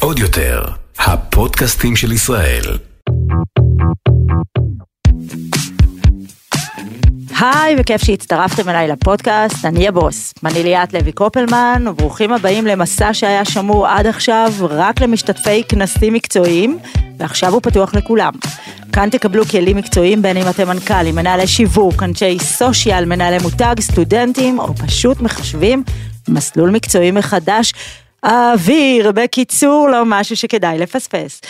עוד יותר, הפודקאסטים של ישראל. היי, וכיף שהצטרפתם אליי לפודקאסט, אני הבוס, אני ליאת לוי קופלמן, וברוכים הבאים למסע שהיה שמור עד עכשיו רק למשתתפי כנסים מקצועיים, ועכשיו הוא פתוח לכולם. כאן תקבלו כלים מקצועיים בין אם אתם מנכ"לים, מנהלי שיווק, אנשי סושיאל, מנהלי מותג, סטודנטים, או פשוט מחשבים מסלול מקצועי מחדש. האוויר, בקיצור, לא משהו שכדאי לפספס.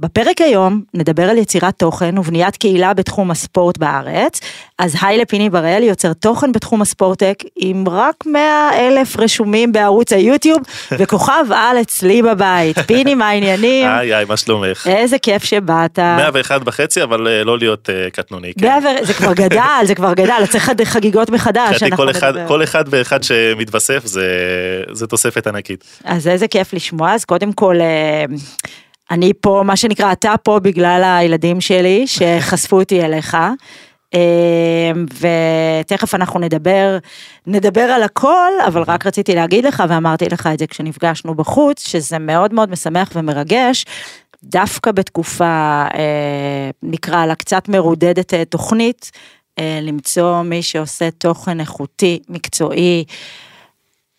בפרק היום נדבר על יצירת תוכן ובניית קהילה בתחום הספורט בארץ. אז היי לפיני בראל, יוצר תוכן בתחום הספורטק עם רק 100 אלף רשומים בערוץ היוטיוב וכוכב על אצלי בבית. פיני, מה העניינים? היי היי, מה שלומך? איזה כיף שבאת. 101 וחצי, אבל אה, לא להיות אה, קטנוני. כן. 100 ו- זה כבר גדל, זה כבר גדל, צריך חגיגות מחדש. כל אחד- נדבר. כל אחד ואחד שמתווסף זה- זה תוספת ענקית. אז איזה כיף לשמוע, אז קודם כל, אה, אני פה, מה שנקרא, אתה פה בגלל הילדים שלי, שחשפו אותי אליך. אה, ותכף אנחנו נדבר, נדבר על הכל, אבל רק רציתי להגיד לך, ואמרתי לך את זה כשנפגשנו בחוץ, שזה מאוד מאוד משמח ומרגש, דווקא בתקופה, אה, נקרא לה קצת מרודדת אה, תוכנית, למצוא מי שעושה תוכן איכותי, מקצועי,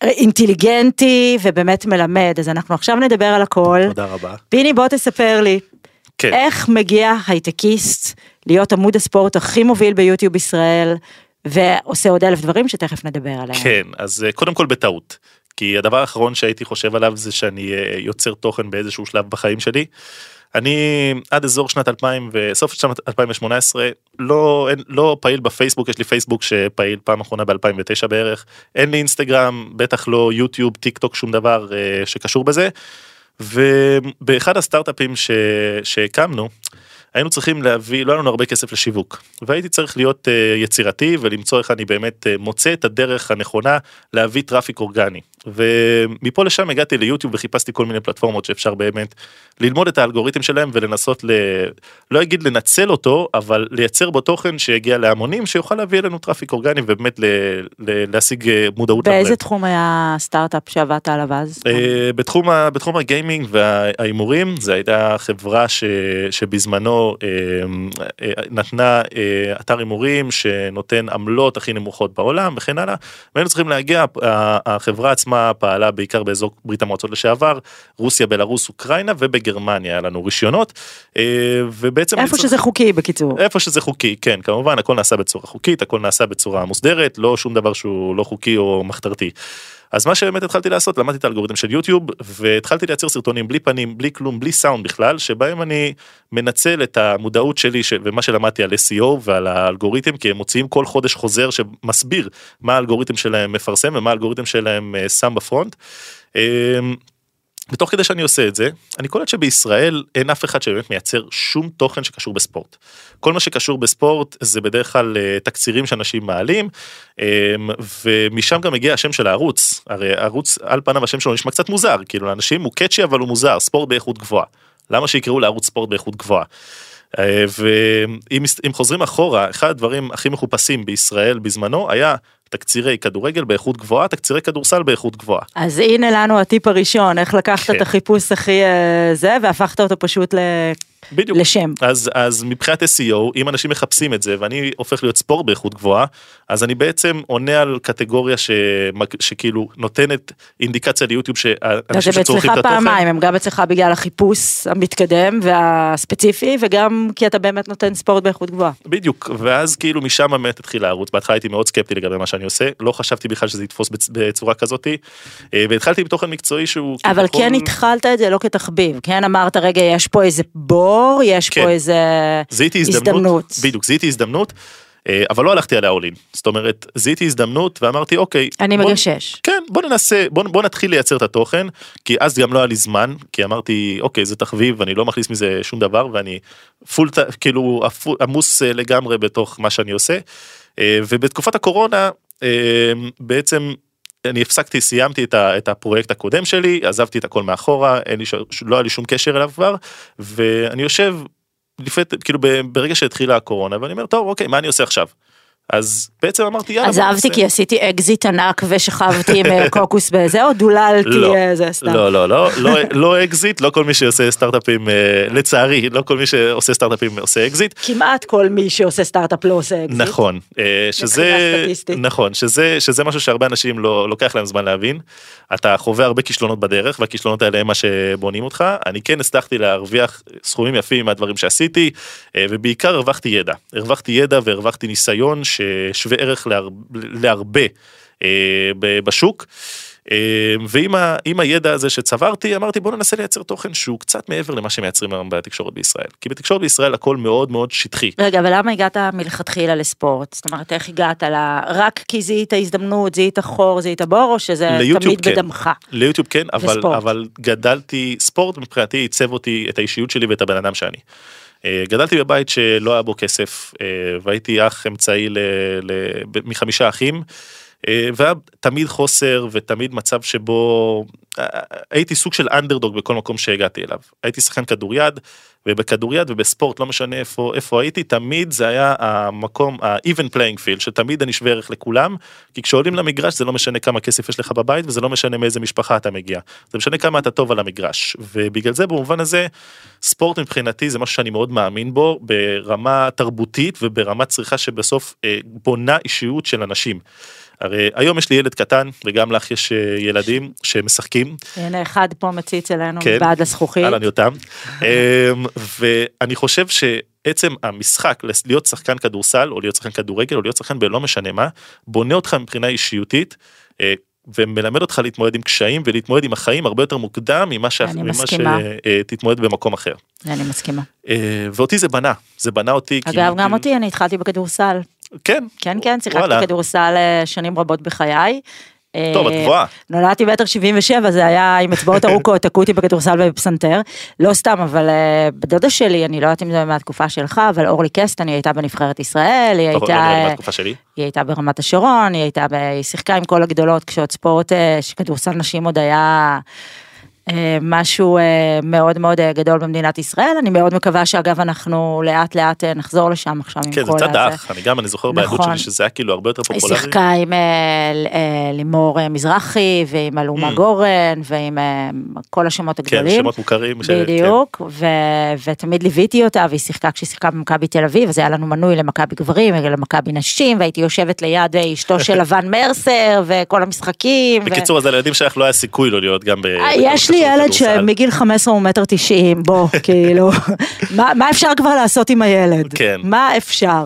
אינטליגנטי ובאמת מלמד, אז אנחנו עכשיו נדבר על הכל. תודה רבה. פיני בוא תספר לי, כן. איך מגיע הייטקיסט להיות עמוד הספורט הכי מוביל ביוטיוב ישראל, ועושה עוד אלף דברים שתכף נדבר עליהם. כן, אז אה, קודם כל בטעות. כי הדבר האחרון שהייתי חושב עליו זה שאני אה, יוצר תוכן באיזשהו שלב בחיים שלי. אני עד אזור שנת 2000 וסוף שנת 2018 לא, אין, לא פעיל בפייסבוק, יש לי פייסבוק שפעיל פעם אחרונה ב-2009 בערך, אין לי אינסטגרם, בטח לא יוטיוב, טיק טוק, שום דבר אה, שקשור בזה. ובאחד הסטארט-אפים. שהקמנו, היינו צריכים להביא, לא היה לנו הרבה כסף לשיווק, והייתי צריך להיות אה, יצירתי ולמצוא איך אני באמת אה, מוצא את הדרך הנכונה להביא traffic אורגני. ומפה לשם הגעתי ליוטיוב וחיפשתי כל מיני פלטפורמות שאפשר באמת ללמוד את האלגוריתם שלהם ולנסות ל... לא אגיד לנצל אותו, אבל לייצר בו תוכן שיגיע להמונים שיוכל להביא אלינו traffic אורגני ובאמת ל... ל... להשיג אה, מודעות. באיזה ל brand. תחום היה הסטארט-אפ שעבדת עליו אז? אה, בתחום, ה, בתחום הגיימינג וההימורים זה הייתה חברה ש, שבזמנו נתנה אה, אתר הימורים שנותן עמלות הכי נמוכות בעולם וכן הלאה והיינו צריכים להגיע החברה עצמה פעלה בעיקר באזור ברית המועצות לשעבר רוסיה בלרוס אוקראינה ובגרמניה היה לנו רישיונות אה, ובעצם איפה שזה חוקי בקיצור. איפה שזה חוקי כן כמובן הכל נעשה בצורה חוקית הכל נעשה בצורה מוסדרת לא שום דבר שהוא לא חוקי או מחתרתי. אז מה שבאמת התחלתי לעשות למדתי את האלגוריתם של יוטיוב והתחלתי לייצר סרטונים בלי פנים בלי כלום בלי סאונד בכלל שבהם אני מנצל את המודעות שלי ש... ומה שלמדתי על SEO ועל האלגוריתם כי הם מוציאים כל חודש חוזר שמסביר מה האלגוריתם שלהם מפרסם ומה האלגוריתם שלהם אה, שם בפרונט. ותוך כדי שאני עושה את זה, אני קולט שבישראל אין אף אחד שבאמת מייצר שום תוכן שקשור בספורט. כל מה שקשור בספורט זה בדרך כלל אה, תקצירים שאנשים מעלים, אה, ומשם גם מגיע השם של הערוץ. הרי ערוץ, על פניו השם שלו נשמע קצת מוזר, כאילו לאנשים הוא קאצ'י אבל הוא מוזר, ספורט באיכות גבוהה. למה שיקראו לערוץ ספורט באיכות גבוהה? אה, ואם אם חוזרים אחורה, אחד הדברים הכי מחופשים בישראל בזמנו היה תקצירי כדורגל באיכות גבוהה, תקצירי כדורסל באיכות גבוהה. אז הנה לנו הטיפ הראשון, איך לקחת כן. את החיפוש הכי אה, זה, והפכת אותו פשוט ל- בדיוק. לשם. אז, אז מבחינת SEO, אם אנשים מחפשים את זה ואני הופך להיות ספורט באיכות גבוהה, אז אני בעצם עונה על קטגוריה שמג, שכאילו נותנת אינדיקציה ליוטיוב שאנשים הם שצורכים אצלך את התוכן. פעמיים, הם גם אצלך בגלל החיפוש המתקדם והספציפי, וגם כי אתה באמת נותן ספורט באיכות גבוהה. בדיוק, ואז כאילו משם באמת התחיל הערוץ, בהתחלה הייתי מאוד סקפטי לגבי מה שאני עושה, לא חשבתי בכלל שזה יתפוס בצ- בצורה כזאתי, אה, והתחלתי בתוכן מקצועי שהוא... אבל כן התחלת את זה לא כתחביב, כן אמרת רגע יש פה איזה בור, יש כן. פה איזה הזדמנות, הזדמנות. בדיוק, זיהיתי הזדמנות, אה, אבל לא הלכתי עליה אולין, זאת אומרת, זיהיתי הזדמנות ואמרתי אוקיי, אני בוא- מגשש. כן, בוא ננסה, בוא, בוא נתחיל לייצר את התוכן, כי אז גם לא היה לי זמן, כי אמרתי, אוקיי, זה תחביב, אני לא מכניס מזה שום דבר, ואני full, כאילו, עמוס אה, לגמרי בתוך מה שאני עושה. אה, ובתקופת הקורונה, בעצם, אני הפסקתי, סיימתי את, ה, את הפרויקט הקודם שלי, עזבתי את הכל מאחורה, לי, לא היה לי שום קשר אליו כבר, ואני יושב, לפני, כאילו ברגע שהתחילה הקורונה, ואני אומר, טוב, אוקיי, מה אני עושה עכשיו? אז בעצם אמרתי יאללה. אז אהבתי כי עשיתי אקזיט ענק ושכבתי עם אה, קוקוס בזה, או דוללתי לא, איזה סתם. לא, לא, לא, לא, לא אקזיט, לא כל מי שעושה סטארט-אפים, אה, לצערי, לא כל מי שעושה סטארט-אפים עושה אקזיט. כמעט כל מי שעושה סטארט-אפ לא עושה אקזיט. נכון, אה, שזה. נכון, שזה, שזה משהו שהרבה אנשים לא, לוקח להם זמן להבין. אתה חווה הרבה כישלונות בדרך, והכישלונות האלה הם מה שבונים אותך. אני כן הצלחתי להרוויח סכומים יפים מהדברים שעשיתי, אה, ובעיקר הרווחתי ידע. הרווחתי ידע והרווחתי ניסיון ששווה ערך להר, להרבה אה, בשוק. אה, ועם הידע הזה שצברתי אמרתי בוא ננסה לייצר תוכן שהוא קצת מעבר למה שמייצרים היום בתקשורת בישראל כי בתקשורת בישראל הכל מאוד מאוד שטחי. רגע, אבל למה הגעת מלכתחילה לספורט? זאת אומרת, איך הגעת ל... רק כי זיהית הזדמנות, זיהית חור, זיהית בור, או שזה תמיד כן. בדמך? ליוטיוב כן אבל. אבל גדלתי ספורט מבחינתי עיצב אותי את האישיות שלי ואת הבן אדם שאני. אה, גדלתי בבית שלא היה בו כסף אה, והייתי אח אמצעי ל, ל, מחמישה אחים. אה, והיה תמיד חוסר ותמיד מצב שבו הייתי סוג של אנדרדוג בכל מקום שהגעתי אליו. הייתי שחקן כדוריד ובכדוריד ובספורט לא משנה איפה איפה הייתי תמיד זה היה המקום ה-even playing field שתמיד אני שווה ערך לכולם כי כשעולים למגרש זה לא משנה כמה כסף יש לך בבית וזה לא משנה מאיזה משפחה אתה מגיע זה משנה כמה אתה טוב על המגרש ובגלל זה במובן הזה ספורט מבחינתי זה משהו שאני מאוד מאמין בו ברמה תרבותית וברמת צריכה שבסוף אה, בונה אישיות של אנשים. הרי היום יש לי ילד קטן וגם לך יש אה, ילדים שמשחקים הנה, אחד פה מציץ אלינו כן. מבעד לזכוכית. אהלן יותם. אמ, ואני חושב שעצם המשחק להיות שחקן כדורסל או להיות שחקן כדורגל או להיות שחקן בלא משנה מה בונה אותך מבחינה אישיותית. אה, ומלמד אותך להתמודד עם קשיים ולהתמודד עם החיים הרבה יותר מוקדם ממה, ש... שתתמודד במקום אחר. אני מסכימה. אה, ואותי זה בנה, זה בנה אותי. כי- אגב, גם אותי, אני התחלתי בכדורסל. כן. כן, כן, שיחקתי. כדורסל אה, שנים רבות בחיי. טוב, את אה, גבוהה. נולדתי מטר שבעים ושבע, זה היה עם אצבעות ארוכות, תקעו אותי בכדורסל ובפסנתר. לא סתם, אבל אה, בדודה שלי, אני לא יודעת אם זה מהתקופה שלך, אבל אורלי קסטן, היא הייתה בנבחרת ישראל, היא לא הייתה... שלי. היא הייתה ברמת השרון, היא הייתה. היא שיחקה עם כל הגדולות, כשעוד ספורט, שכדורסל נשים עוד היה משהו אה, מאוד מאוד אה, גדול במדינת ישראל. אני מאוד מקווה שאגב אנחנו לאט לאט אה, נחזור לשם עכשיו עם כן, זה כל צד הזה. האח, אני גם, אני זוכר נכון. שלי שזה היה כאילו הרבה יותר היא פופולרי. שיחקה עם אה, אה, לימור אה, מזרחי ועם אלומה Mm. גורן ועם אה, כל השמות כן, הגדולים. שמות מוכרים. ש- כן. בדיוק, ו- ותמיד ליוויתי אותה והיא שיחקה כשהיא שיחקה במכבי תל אביב, אז היה לנו מנוי למכבי גברים ולמכבי נשים, והייתי יושבת ליד אה, אשתו של לבן מרסר וכל המשחקים. ו- בקיצור, אז לילדים שלך לא היה סיכוי לא להיות גם ב... אה, יש לי בכדורסל. ילד שמגיל 15 הוא מטר 90, בוא, כאילו, מה מה אפשר כבר לעשות עם הילד? כן. מה אפשר?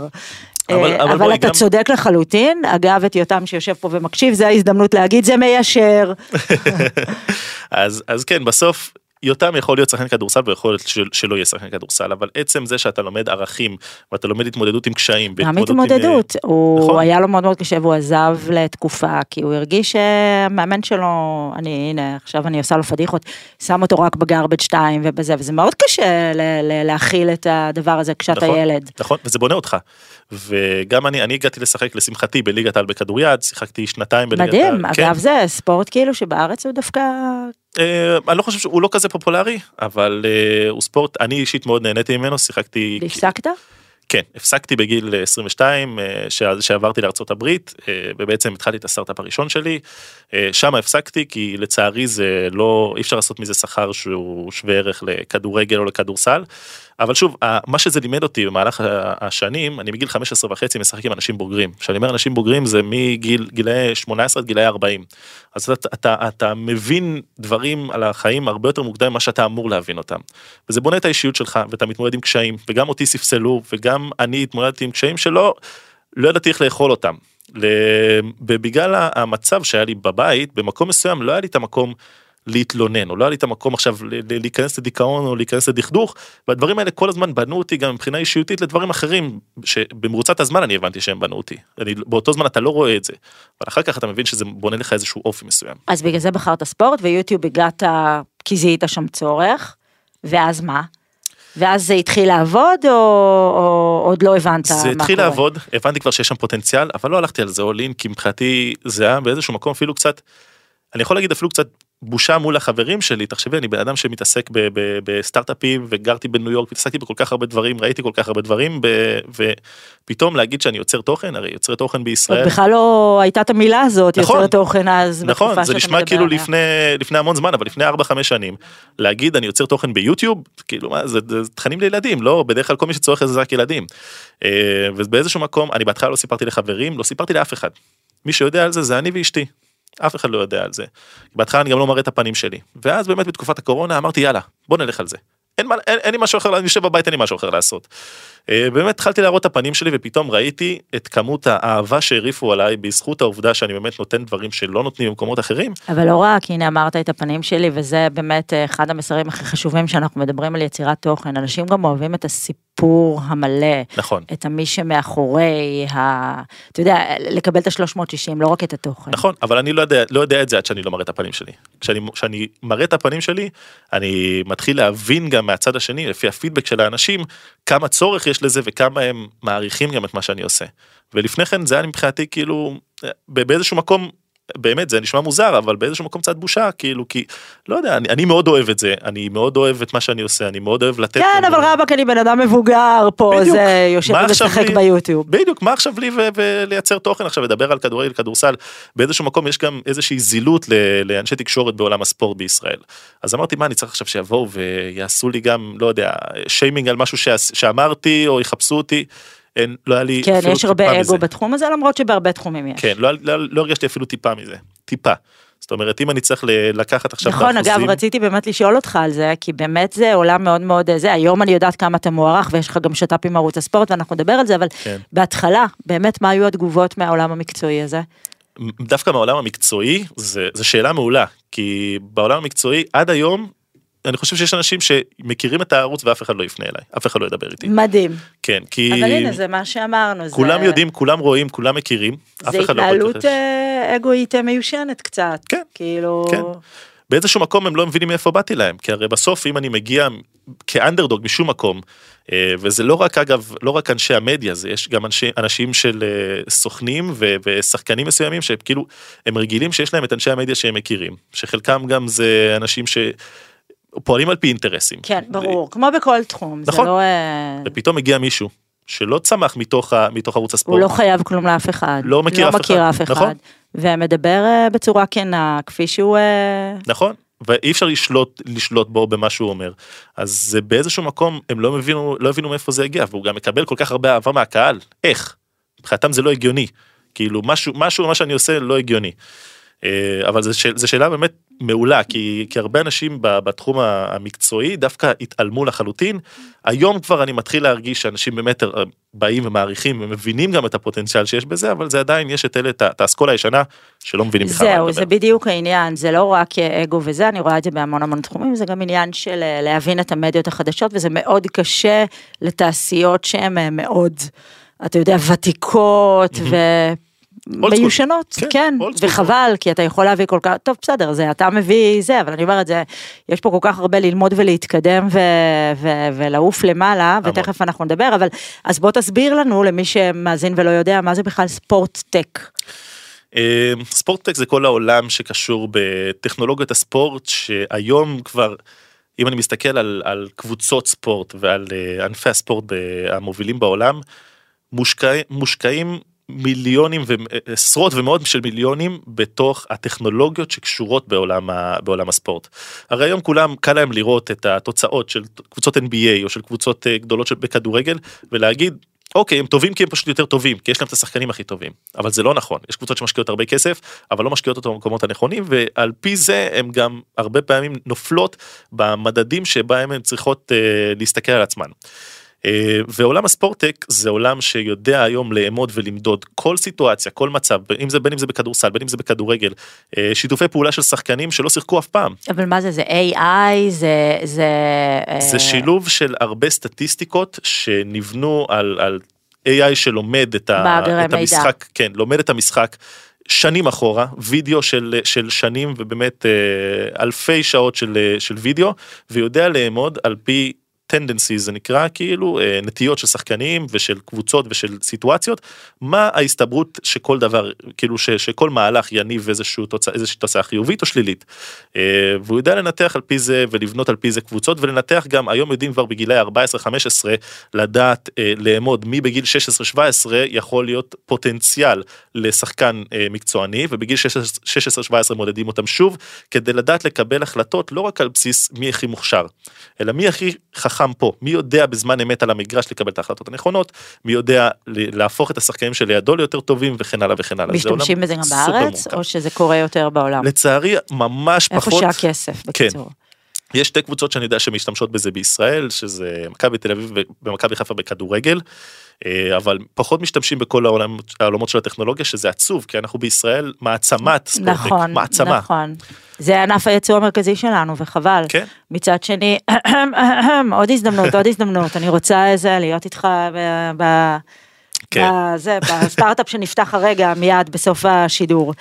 אבל- אה, אבל אבל אתה גם- צודק לחלוטין, אגב את יותם שיושב פה ומקשיב, זה ההזדמנות להגיד זה מיישר. אז, אז כן, בסוף יותם יכול להיות שחקן כדורסל ויכול להיות של, שלא יהיה שחקן כדורסל, אבל עצם זה שאתה לומד ערכים ואתה לומד התמודדות עם קשיים. גם עם, התמודדות, הוא נכון. היה לו מאוד מאוד קשה והוא עזב לתקופה, כי הוא הרגיש שהמאמן שלו, אני הנה עכשיו אני עושה לו פדיחות, שם אותו רק בגרבג' 2 ובזה, וזה מאוד קשה ל- ל- להכיל את הדבר הזה כשאתה נכון, ילד. נכון, וזה בונה אותך. וגם אני, אני הגעתי לשחק לשמחתי בליגת העל בכדוריד, שיחקתי שנתיים בליגת העל. מדהים, כן. אגב זה ספורט כאילו שבארץ הוא דווקא, אה, אני לא חושב שהוא לא כזה פופולרי, אבל אה, הוא ספורט, אני אישית מאוד נהניתי ממנו, שיחקתי... הפסקת? כן, הפסקתי בגיל 22, אה, ש- שעברתי הברית, אה, ובעצם התחלתי את הסטארט-אפ הראשון שלי. אה, שם הפסקתי, כי לצערי זה לא, אי אפשר לעשות מזה שכר שהוא שווה ערך לכדורגל או לכדורסל. אבל שוב, מה שזה לימד אותי במהלך השנים, אני מגיל 15 וחצי משחק עם אנשים בוגרים. כשאני אומר אנשים בוגרים זה מגיל גילאי 18 עד גילאי 40. אז אתה, אתה, אתה מבין דברים על החיים הרבה יותר מוקדם ממה שאתה אמור להבין אותם. וזה בונה את האישיות שלך ואתה מתמודד עם קשיים וגם אותי ספסלו וגם אני התמודדתי עם קשיים שלא לא ידעתי איך לאכול אותם. ובגלל המצב שהיה לי בבית במקום מסוים לא היה לי את המקום להתלונן או לא היה לי את המקום עכשיו להיכנס לדיכאון או להיכנס לדכדוך והדברים האלה כל הזמן בנו אותי גם מבחינה אישיותית לדברים אחרים שבמרוצת הזמן אני הבנתי שהם בנו אותי. אני, באותו זמן אתה לא רואה את זה אבל אחר כך אתה מבין שזה בונה לך איזשהו אופי מסוים. אז בגלל זה בחרת ספורט ויוטיוב הגעת כי זיהית שם צורך, ואז מה? ואז זה התחיל לעבוד או, או עוד לא הבנת מה זה קורה? התחיל לעבוד, הבנתי כבר שיש שם פוטנציאל, אבל לא הלכתי על זה in, כי מבחינתי זה היה באיזשהו מקום אפילו קצת, אני יכול להגיד אפילו קצת בושה מול החברים שלי, תחשבי, אני בן אדם שמתעסק בסטארט-אפים וגרתי בניו יורק, התעסקתי בכל כך הרבה דברים, ראיתי כל כך הרבה דברים, ופתאום להגיד שאני יוצר תוכן, הרי יוצר תוכן בישראל. בכלל לא הייתה את המילה הזאת, נכון. יוצר תוכן אז, נכון, זה נשמע כאילו. לפני, לפני המון זמן, אבל לפני 4-5 שנים, להגיד אני יוצר תוכן ביוטיוב, כאילו מה, זה, זה תכנים לילדים, לא, בדרך כלל כל מי שצורך את זה זה רק ילדים. אה, ובאיזשהו מקום, אני בהתחלה לא סיפרתי לחברים, לא סיפרתי לאף אחד. מי שיודע על זה זה אני ואשתי. אף אחד לא יודע על זה. בהתחלה אני גם לא מראה את הפנים שלי. ואז באמת בתקופת הקורונה אמרתי יאללה, בוא נלך על זה. אין, מה, אין, אין לי משהו אחר, אני יושב בבית, אין לי משהו אחר לעשות. אה, באמת התחלתי להראות את הפנים שלי ופתאום ראיתי את כמות האהבה שהרעיפו עליי בזכות העובדה שאני באמת נותן דברים שלא נותנים במקומות אחרים. אבל לא רק, הנה אמרת את הפנים שלי, וזה באמת אה, אחד המסרים הכי חשובים שאנחנו מדברים על יצירת תוכן. אנשים גם אוהבים את הסיפור המלא, נכון. את המי שמאחורי, ה... אתה יודע, לקבל את ה-360, לא רק את התוכן. נכון, אבל אני לא יודע, לא יודע את זה עד שאני לא מראה את הפנים שלי. כשאני, כשאני מראה את הפנים שלי, אני מתחיל להבין גם מהצד השני, לפי הפידבק של האנשים, כמה צורך יש לזה וכמה הם מעריכים גם את מה שאני עושה. ולפני כן זה היה מבחינתי כאילו, באיזשהו מקום, באמת זה נשמע מוזר, אבל באיזשהו מקום קצת בושה, כאילו, כי, לא יודע, אני, אני מאוד אוהב את זה, אני מאוד אוהב את מה שאני עושה, אני מאוד אוהב לתת... כן, אבל רבאק, אני בן אדם מבוגר פה, בדיוק. זה יושב ומשחק? ביוטיוב. בדיוק, מה עכשיו לי ולייצר תוכן עכשיו, לדבר על כדורגל, כדורסל, באיזשהו מקום יש גם איזושהי זילות ל- לאנשי תקשורת בעולם הספורט בישראל. אז אמרתי, מה אני צריך עכשיו שיבואו ויעשו לי גם, לא יודע, שיימינג על משהו שאמרתי, או יחפשו אותי, אין, לא היה לי כן, אפילו יש הרבה טיפה אגו מזה. בתחום הזה, למרות שבהרבה תחומים יש. כן, לא, לא, לא הרגשתי אפילו טיפה מזה, טיפה. זאת אומרת, אם אני צריך לקחת עכשיו נכון, אגב, באחוזים- רציתי באמת לשאול אותך על זה, כי באמת זה עולם מאוד מאוד אה, זה, היום אני יודעת כמה אתה מוערך, ויש לך גם שת"פ עם ערוץ הספורט, ואנחנו נדבר על זה, אבל כן. בהתחלה, באמת, מה היו התגובות מהעולם המקצועי הזה? דווקא מהעולם המקצועי, זה שאלה מעולה, כי בעולם המקצועי עד היום, אני חושב שיש אנשים שמכירים את הערוץ ואף אחד לא יפנה אליי, אף אחד לא ידבר איתי. מדהים. כן, כי אבל הנה, זה מה שאמרנו. זה- כולם יודעים, כולם רואים, כולם מכירים, אף זה אחד לא יכול התנהלות להתייחס. אה, אגואית אה, מיושנת קצת. כן, כאילו... כן. באיזשהו מקום הם לא מבינים מאיפה באתי להם, כי הרי בסוף אם אני מגיע כאנדרדוג משום מקום, אה, וזה לא רק אגב, לא רק אנשי המדיה, זה יש גם אנשי, אנשים של סוכנים ו- ושחקנים מסוימים שכאילו הם רגילים שיש להם את אנשי המדיה שהם מכירים, שחלקם גם זה אנשים שפועלים על פי אינטרסים. כן, ברור, כמו בכל תחום. נכון. זה לא... אה, ופתאום מגיע מישהו שלא צמח מתוך, ה- מתוך ערוץ הספורט. הוא לא חייב כלום לאף אחד. לא מכיר אף מכיר אחד, אף אחד. נכון. ומדבר אה, בצורה כנה, כפי שהוא... אה, נכון, ואי אפשר לשלוט, לשלוט בו במה שהוא אומר. אז זה באיזשהו מקום, הם לא הבינו, לא הבינו מאיפה זה הגיע, והוא גם מקבל כל כך הרבה אהבה מהקהל, איך? מבחינתם זה לא הגיוני. כאילו משהו, משהו מה שאני עושה לא הגיוני. אה, אבל זו שאל, שאלה באמת מעולה, כי, כי הרבה אנשים בתחום המקצועי דווקא התעלמו לחלוטין. היום כבר אני מתחיל להרגיש שאנשים באמת אה, באים ומעריכים ומבינים גם את הפוטנציאל שיש בזה, אבל זה עדיין, יש את אלה, את האסכולה הישנה, שלא מבינים בכלל מה זהו, לדבר. זה בדיוק העניין, זה לא רק אגו וזה, אני רואה את זה בהמון המון תחומים, זה גם עניין של אה, להבין את המדיות החדשות, וזה מאוד קשה לתעשיות שהן אה, מאוד, אתה יודע, ותיקות ו... מיושנות, כן, כן. וחבל, כי אתה יכול להביא כל כך, טוב בסדר, זה אתה מביא זה, אבל אני אומרת, זה, יש פה כל כך הרבה ללמוד ולהתקדם ו, ו, ולעוף למעלה, המון. ותכף אנחנו נדבר, אבל אז בוא תסביר לנו, למי שמאזין ולא יודע, מה זה בכלל ספורט טק. אה, ספורטטק זה כל העולם שקשור בטכנולוגיות הספורט שהיום כבר אם אני מסתכל על, על קבוצות ספורט ועל אה, ענפי הספורט ב- המובילים בעולם מושקע, מושקעים מיליונים ועשרות ומאות של מיליונים בתוך הטכנולוגיות שקשורות בעולם, ה, בעולם הספורט. הרי היום כולם קל להם לראות את התוצאות של קבוצות NBA או של קבוצות אה, גדולות של- בכדורגל ולהגיד אוקיי הם טובים כי הם פשוט יותר טובים כי יש להם את השחקנים הכי טובים אבל זה לא נכון יש קבוצות שמשקיעות הרבה כסף אבל לא משקיעות אותו במקומות הנכונים ועל פי זה הם גם הרבה פעמים נופלות במדדים שבהם הן צריכות אה, להסתכל על עצמן. אה, ועולם הספורטק זה עולם שיודע היום לאמוד ולמדוד כל סיטואציה כל מצב אם זה בין אם זה בכדורסל בין אם זה בכדורגל אה, שיתופי פעולה של שחקנים שלא שיחקו אף פעם אבל מה זה, זה AI, זה... זה, אה, זה שילוב של הרבה סטטיסטיקות שנבנו על, על AI שלומד את, ה, את מידע. המשחק, כן, לומד את המשחק שנים אחורה, וידאו של, של שנים ובאמת אלפי שעות של, של וידאו, ויודע לאמוד על פי tendencies זה נקרא כאילו אה, נטיות של שחקנים ושל קבוצות ושל סיטואציות מה ההסתברות שכל דבר כאילו ש, שכל מהלך יניב איזשהו תוצאה איזושהי תוצאה חיובית או שלילית. אה, והוא יודע לנתח על פי זה ולבנות על פי זה קבוצות ולנתח גם היום יודעים כבר בגילאי 14-15 לדעת אה, לאמוד מי בגיל 16-17 יכול להיות פוטנציאל לשחקן מקצועני ובגיל 16-17 מודדים אותם שוב כדי לדעת לקבל החלטות לא רק על בסיס מי הכי מוכשר אלא מי הכי חכם פה מי יודע בזמן אמת על המגרש לקבל את ההחלטות הנכונות מי יודע להפוך את השחקנים שלידו ליותר טובים וכן הלאה וכן הלאה. משתמשים בזה גם בארץ או שזה קורה יותר בעולם? לצערי ממש פחות. איפה שהכסף בקיצור. כן. יש שתי קבוצות שאני יודע שמשתמשות בזה בישראל שזה מכבי תל אביב ומכבי חיפה בכדורגל. אה, אבל פחות משתמשים בכל העולם, העולמות של הטכנולוגיה שזה עצוב כי אנחנו בישראל מעצמת ספורטק, נכון, מעצמה. נכון, זה ענף הייצוא המרכזי שלנו וחבל. כן. מצד שני, עוד הזדמנות, עוד הזדמנות, אני רוצה איזה להיות איתך ב... ב... כן. בזה, בסטארט-אפ שנפתח הרגע מיד בסוף השידור.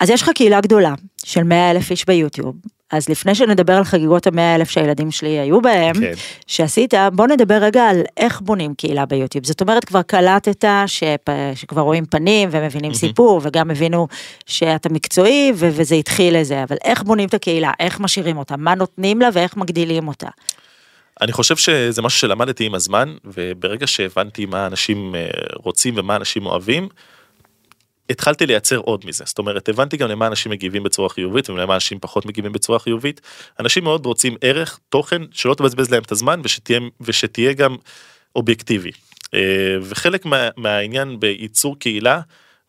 אז יש לך קהילה גדולה של 100 אלף איש ביוטיוב, אז לפני שנדבר על חגיגות המאה אלף שהילדים שלי היו בהם, כן. שעשית, בוא נדבר רגע על איך בונים קהילה ביוטיוב. זאת אומרת, כבר קלטת שפ... שכבר רואים פנים ומבינים mm-hmm. סיפור, וגם הבינו שאתה מקצועי ו... וזה התחיל לזה, אבל איך בונים את הקהילה, איך משאירים אותה, מה נותנים לה ואיך מגדילים אותה. אני חושב שזה משהו שלמדתי עם הזמן, וברגע שהבנתי מה אנשים אה, רוצים ומה אנשים אוהבים, התחלתי לייצר עוד מזה. זאת אומרת הבנתי גם למה אנשים מגיבים בצורה חיובית ולמה אנשים פחות מגיבים בצורה חיובית. אנשים מאוד רוצים ערך תוכן שלא תבזבז להם את הזמן ושתהיה ושתהיה גם אובייקטיבי. אה, וחלק מה, מהעניין בייצור קהילה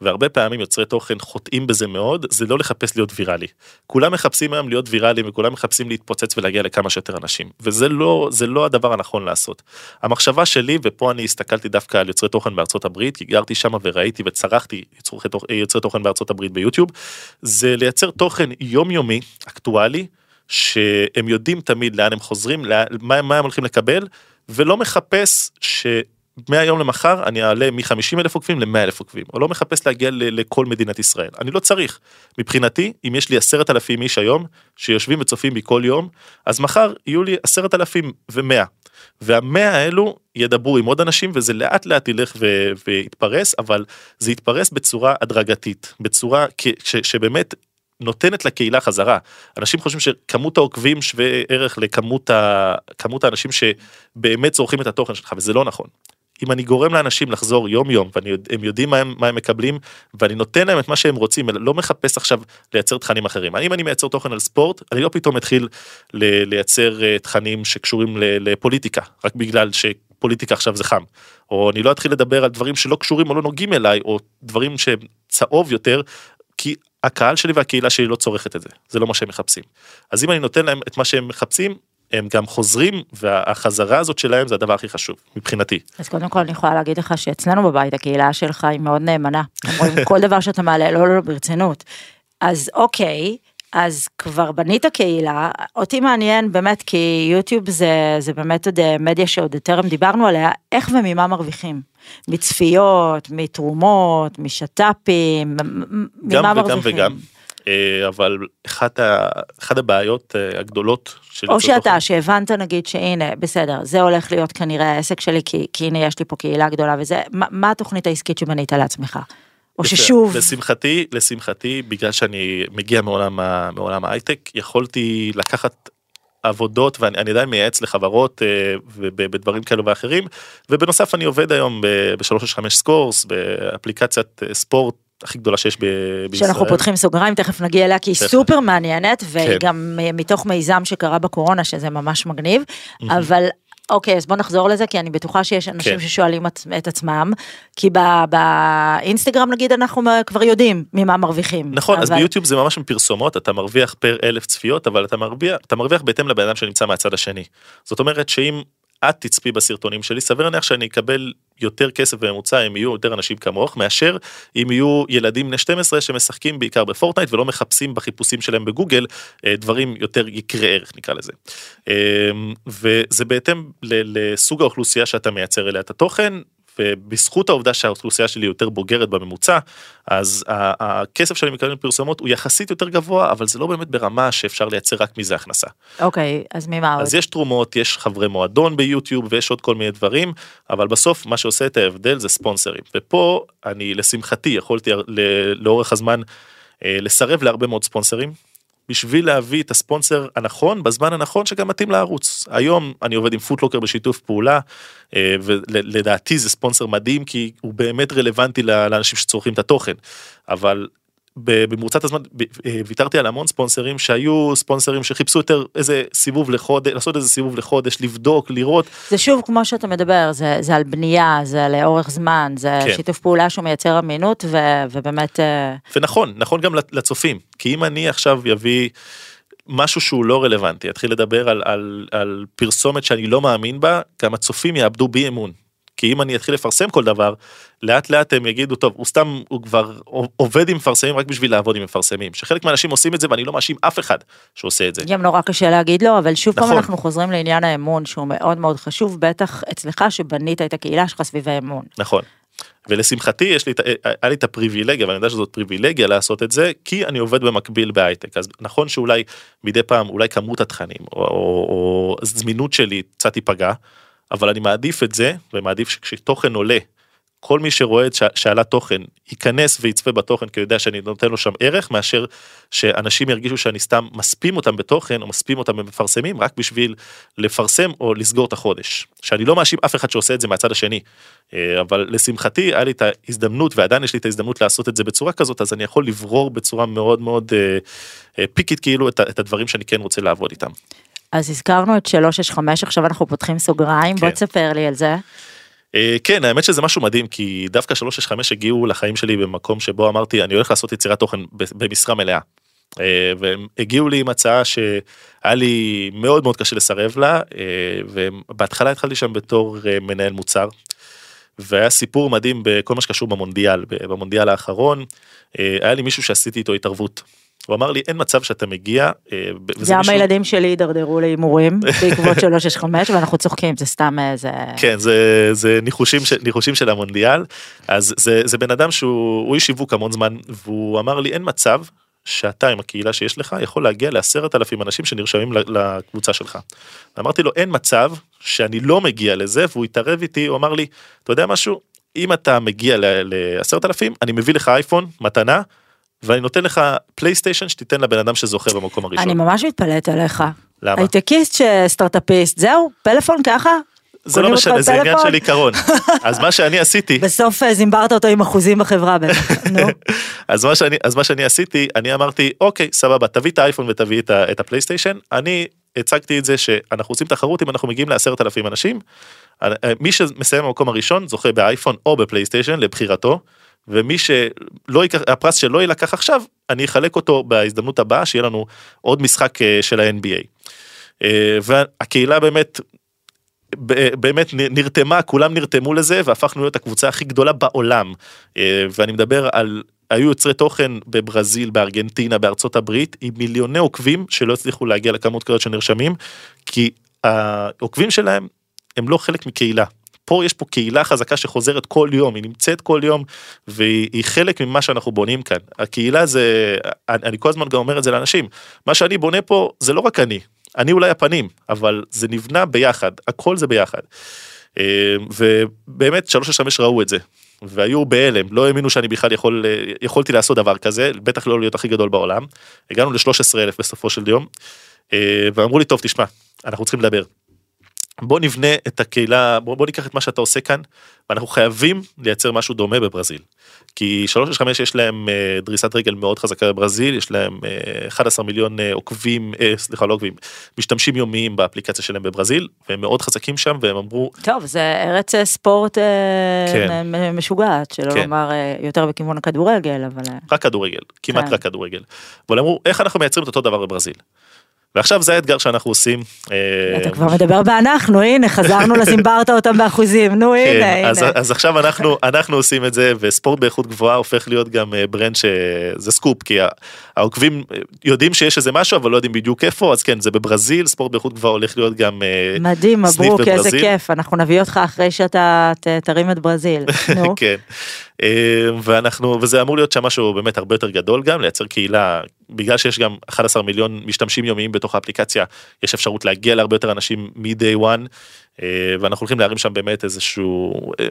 והרבה פעמים יוצרי תוכן חוטאים בזה מאוד, זה לא לחפש להיות ויראלי. כולם מחפשים היום להיות ויראליים וכולם מחפשים להתפוצץ ולהגיע לכמה שיותר אנשים, וזה לא, לא הדבר הנכון לעשות. המחשבה שלי, ופה אני הסתכלתי דווקא על יוצרי תוכן בארצות הברית, כי גרתי שם וראיתי וצרכתי יוצרי תוכן בארצות הברית ביוטיוב, זה לייצר תוכן יומיומי, אקטואלי, שהם יודעים תמיד לאן הם חוזרים, מה, מה הם הולכים לקבל, ולא מחפש ש... מהיום למחר אני אעלה מ-50 אלף עוקבים ל-100 אלף עוקבים, או לא מחפש להגיע לכל מדינת ישראל. אני לא צריך. מבחינתי, אם יש לי עשרת אלפים איש היום, שיושבים וצופים בי כל יום, אז מחר יהיו לי עשרת אלפים ומאה. והמאה האלו ידברו עם עוד אנשים וזה לאט לאט ילך ו- ויתפרס, אבל זה יתפרס בצורה הדרגתית, בצורה ש- שבאמת נותנת לקהילה חזרה. אנשים חושבים שכמות העוקבים שווה ערך לכמות ה... האנשים שבאמת צורכים את התוכן שלך, וזה לא נכון. אם אני גורם לאנשים לחזור יום יום והם יודעים מה הם, מה הם מקבלים ואני נותן להם את מה שהם רוצים לא מחפש עכשיו לייצר תכנים אחרים. אם אני מייצר תוכן על ספורט אני לא פתאום אתחיל לייצר אה, תכנים שקשורים לפוליטיקה רק בגלל שפוליטיקה עכשיו זה חם. או אני לא אתחיל לדבר על דברים שלא קשורים או לא נוגעים אליי או דברים שהם צהוב יותר כי הקהל שלי והקהילה שלי לא צורכת את זה. זה לא מה שהם מחפשים. אז אם אני נותן להם את מה שהם מחפשים הם גם חוזרים והחזרה הזאת שלהם זה הדבר הכי חשוב מבחינתי. אז קודם כל אני יכולה להגיד לך שאצלנו בבית הקהילה שלך היא מאוד נאמנה. אומרים כל דבר שאתה מעלה לא לא לא ברצינות. אז אוקיי. אז כבר בנית קהילה, אותי מעניין באמת כי יוטיוב זה, זה באמת עוד אה, מדיה שעוד טרם דיברנו עליה, איך וממה מרוויחים? מצפיות, מתרומות, משת"פים, ממה מרוויחים? גם וגם וגם. אה, אבל אחת, ה, אחת הבעיות אה, הגדולות של... או שאתה. שהבנת נגיד שהנה, בסדר, זה הולך להיות כנראה העסק שלי, כי, כי הנה יש לי פה קהילה גדולה וזה, מה, מה התוכנית העסקית שבנית לעצמך? או ששוב... לשמחתי, לשמחתי, בגלל שאני מגיע מעולם, מעולם ההייטק, יכולתי לקחת עבודות ואני עדיין מייעץ לחברות אה, בדברים כאלו ואחרים ובנוסף אני עובד היום ב-365 סקורס באפליקציית ספורט הכי גדולה שיש ב- בישראל. שאנחנו פותחים סוגריים, תכף נגיע אליה, כי היא סופר מעניינת, כן. גם מתוך מיזם שקרה בקורונה, שזה ממש מגניב, אבל אוקיי, אז בוא נחזור לזה, כי אני בטוחה שיש אנשים כן. ששואלים את, את עצמם, כי באינסטגרם נגיד אנחנו כבר יודעים ממה מרוויחים. נכון, אבל... אז ביוטיוב זה ממש מפרסומות, אתה מרוויח פר אלף צפיות, אבל אתה מרוויח, אתה מרוויח בהתאם לבן אדם שנמצא מהצד השני. זאת אומרת שאם את תצפי בסרטונים שלי, סביר להניח שאני אקבל יותר כסף בממוצע אם יהיו יותר אנשים כמוך, מאשר אם יהיו ילדים בני 12 שמשחקים בעיקר בפורטנייט ולא מחפשים בחיפושים שלהם בגוגל אה, דברים יותר יקרי ערך נקרא לזה. אה, וזה בהתאם לסוג האוכלוסייה שאתה מייצר אליה את התוכן, ובזכות העובדה שהאוכלוסייה שלי יותר בוגרת בממוצע, אז הכסף שאני מקבל מפרסומות הוא יחסית יותר גבוה, אבל זה לא באמת ברמה שאפשר לייצר רק מזה הכנסה. אוקיי, אז ממה עוד? אז יש תרומות, יש חברי מועדון ביוטיוב ויש עוד כל מיני דברים, אבל בסוף מה שעושה את ההבדל זה ספונסרים. ופה אני לשמחתי יכולתי לאורך הזמן אה, לסרב להרבה מאוד ספונסרים. בשביל להביא את הספונסר הנכון בזמן הנכון שגם מתאים לערוץ. היום אני עובד עם פוטלוקר בשיתוף פעולה אה, ולדעתי זה ספונסר מדהים כי הוא באמת רלוונטי לאנשים שצורכים את התוכן אבל במרוצת הזמן אה, ויתרתי על המון ספונסרים שהיו ספונסרים שחיפשו יותר איזה סיבוב לחודש לעשות איזה סיבוב לחודש לבדוק לראות. זה שוב כמו שאתה מדבר זה זה על בנייה זה לאורך זמן זה כן. שיתוף פעולה שהוא מייצר אמינות ו, ובאמת. אה, ונכון נכון גם לצופים כי אם אני עכשיו יביא. משהו שהוא לא רלוונטי, אתחיל לדבר על, על, על פרסומת שאני לא מאמין בה, גם הצופים יאבדו בי אמון. כי אם אני אתחיל לפרסם כל דבר, לאט לאט הם יגידו, טוב, הוא סתם, הוא כבר עובד עם מפרסמים רק בשביל לעבוד עם מפרסמים. שחלק מהאנשים עושים את זה ואני לא מאשים אף אחד שעושה את זה. גם נורא קשה להגיד לו, אבל שוב נכון. פעם אנחנו חוזרים לעניין האמון שהוא מאוד מאוד חשוב, בטח אצלך שבנית את הקהילה שלך סביב האמון. נכון. ולשמחתי יש לי, היה לי את הפריבילגיה ואני יודע שזאת פריבילגיה לעשות את זה כי אני עובד במקביל בהייטק אז נכון שאולי מדי פעם אולי כמות התכנים או, או, או זמינות שלי קצת תיפגע אבל אני מעדיף את זה ומעדיף שכשתוכן עולה כל מי שרואה שעלה תוכן ייכנס ויצפה בתוכן כי הוא יודע שאני נותן לו שם ערך מאשר שאנשים ירגישו שאני סתם מספים אותם בתוכן או מספים אותם במפרסמים רק בשביל לפרסם או לסגור את החודש. שאני לא מאשים אף אחד שעושה את זה מהצד השני אה, אבל לשמחתי היה לי את ההזדמנות ועדיין יש לי את ההזדמנות לעשות את זה בצורה כזאת אז אני יכול לברור בצורה מאוד מאוד אה, אה, פיקית כאילו את הדברים שאני כן רוצה לעבוד איתם. אז הזכרנו את 365 עכשיו אנחנו פותחים סוגריים כן. בוא תספר לי על זה. אה, כן האמת שזה משהו מדהים כי דווקא 365 הגיעו לחיים שלי במקום שבו אמרתי אני הולך לעשות יצירת תוכן במשרה מלאה. אה, והם הגיעו לי עם הצעה שהיה לי מאוד מאוד קשה לסרב לה אה, ובהתחלה התחלתי שם בתור מנהל מוצר. והיה סיפור מדהים בכל מה שקשור במונדיאל במונדיאל האחרון היה לי מישהו שעשיתי איתו התערבות הוא אמר לי אין מצב שאתה מגיע. אה, גם מישהו... הילדים שלי הידרדרו להימורים בעקבות 365 ואנחנו צוחקים זה סתם איזה. כן זה זה ניחושים של ניחושים של המונדיאל אז זה זה בן אדם שהוא איש שיווק המון זמן והוא אמר לי אין מצב שאתה עם הקהילה שיש לך יכול להגיע לעשרת אלפים אנשים שנרשמים לקבוצה שלך. אמרתי לו אין מצב שאני לא מגיע לזה והוא התערב איתי הוא אמר לי אתה יודע משהו אם אתה מגיע לעשרת אלפים אני מביא לך אייפון מתנה ואני נותן לך פלייסטיישן שתיתן לבן אדם שזוכה במקום הראשון. אני ממש מתפלאת עליך. למה? הייטקיסט שסטארטאפיסט זהו פלאפון ככה. זה לא משנה זה עניין של עיקרון אז מה שאני עשיתי בסוף אה, זימברת אותו עם אחוזים בחברה בטח נו. אז מה שאני אז מה שאני עשיתי אני אמרתי אוקיי סבבה תביא את האייפון ותביא את, את הפלייסטיישן אני הצגתי את זה שאנחנו עושים תחרות אם אנחנו מגיעים לעשרת אלפים אנשים אה, מי שמסיים במקום הראשון זוכה באייפון או בפלייסטיישן לבחירתו ומי שלא ייקח, הפרס שלא יילקח עכשיו, אני אחלק אותו בהזדמנות הבאה, שיהיה לנו עוד משחק אה, של ה-NBA. אה, והקהילה באמת, באמת נרתמה, כולם נרתמו לזה והפכנו להיות הקבוצה הכי גדולה בעולם. אה, ואני מדבר על, היו יוצרי תוכן בברזיל, בארגנטינה, בארצות הברית, עם מיליוני עוקבים שלא הצליחו להגיע לכמות כזאת שנרשמים, כי העוקבים שלהם הם לא חלק מקהילה, פה יש פה קהילה חזקה שחוזרת כל יום, היא נמצאת כל יום והיא חלק ממה שאנחנו בונים כאן. הקהילה זה, אני, אני כל הזמן גם אומר את זה לאנשים, מה שאני בונה פה זה לא רק אני, אני אולי הפנים, אבל זה נבנה ביחד, הכל זה ביחד. אה, ובאמת 365 ראו את זה. והיו בהלם, לא האמינו שאני בכלל יכול, יכולתי לעשות דבר כזה, בטח לא להיות הכי גדול בעולם. הגענו ל-13 אלף בסופו של יום, אה, ואמרו לי, טוב, תשמע, אנחנו צריכים לדבר. בוא נבנה את הקהילה בוא, בוא ניקח את מה שאתה עושה כאן ואנחנו חייבים לייצר משהו דומה בברזיל. כי 365 יש להם uh, דריסת רגל מאוד חזקה בברזיל יש להם uh, 11 מיליון uh, עוקבים uh, סליחה לא עוקבים משתמשים יומיים באפליקציה שלהם בברזיל והם מאוד חזקים שם והם אמרו טוב זה ארץ ספורט כן. משוגעת שלא כן. לומר יותר בכיוון הכדורגל אבל רק כדורגל כמעט כן. רק כדורגל אבל אמרו איך אנחנו מייצרים את אותו דבר בברזיל. ועכשיו זה האתגר שאנחנו עושים. אתה כבר מדבר באנחנו, הנה, חזרנו לזימברת אותם באחוזים, נו כן, הנה, אז, הנה. אז עכשיו אנחנו אנחנו עושים את זה וספורט באיכות גבוהה הופך להיות גם אה, brand שזה סקופ כי העוקבים אה, יודעים שיש איזה משהו אבל לא יודעים בדיוק איפה אז כן זה בברזיל ספורט באיכות גבוהה הולך להיות גם אה, מדהים, סניף מברוק, איזה בברזיל. כיף, אנחנו נביא אותך אחרי שאתה ת- תרים את ברזיל. נו, כן. אה, ואנחנו וזה אמור להיות שם משהו באמת הרבה יותר גדול גם לייצר קהילה בגלל שיש גם 11 מיליון משתמשים יומיים בתוך האפליקציה יש אפשרות להגיע להרבה יותר אנשים מ-day one אה, ואנחנו הולכים להרים שם באמת איזשהו אה,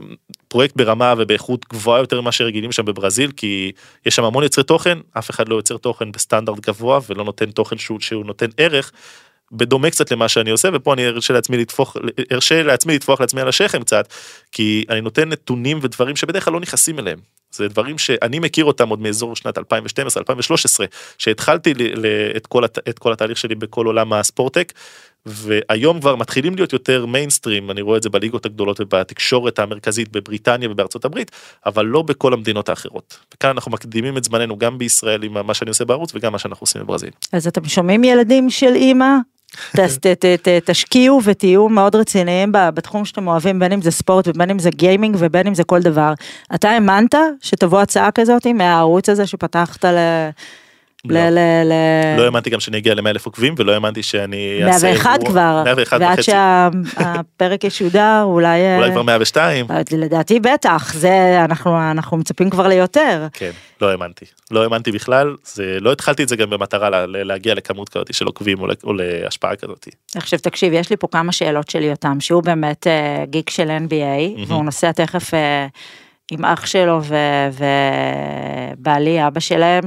פרויקט ברמה ובאיכות גבוהה יותר ממה שרגילים שם בברזיל כי יש שם המון יוצרי תוכן אף אחד לא יוצר תוכן בסטנדרט גבוה ולא נותן תוכן שהוא, שהוא נותן ערך. בדומה קצת למה שאני עושה ופה אני ארשה לעצמי לטפוח ארשה לעצמי לטפוח לעצמי על השכם קצת כי אני נותן נתונים ודברים שבדרך כלל לא נכנסים אליהם. זה דברים שאני מכיר אותם עוד מאזור שנת 2012-2013 שהתחלתי ל- ל- את כל, הת- את כל התהליך שלי בכל עולם הספורטק והיום כבר מתחילים להיות יותר מיינסטרים אני רואה את זה בליגות הגדולות ובתקשורת המרכזית בבריטניה ובארצות הברית אבל לא בכל המדינות האחרות. וכאן אנחנו מקדימים את זמננו גם בישראל עם מה שאני עושה בערוץ וגם מה שאנחנו עושים בברזיל. אז אתם שומעים ילדים של אימא? ת- ת- ת- ת- תשקיעו ותהיו מאוד רציניים בתחום שאתם אוהבים, בין אם זה ספורט ובין אם זה גיימינג ובין אם זה כל דבר. אתה האמנת שתבוא הצעה כזאת מהערוץ הזה שפתחת ל... לא. ל... ל... לא האמנתי גם שאני אגיע ל-100 אלף עוקבים ולא האמנתי שאני אעשה 101 אירוע- כבר, 101 ועד שהפרק ישודר אולי... אה, אולי כבר 102. לדעתי בטח, זה אנחנו אנחנו מצפים כבר ליותר. כן, לא האמנתי. לא האמנתי בכלל, זה, לא התחלתי את זה גם במטרה לה, להגיע לכמות כזאת של עוקבים או, ל- או להשפעה כזאת. עכשיו תקשיב, יש לי פה כמה שאלות של יותם, שהוא באמת אה, גיק של NBA, והוא נוסע תכף אה, עם אח שלו ו- ובעלי, אבא שלהם,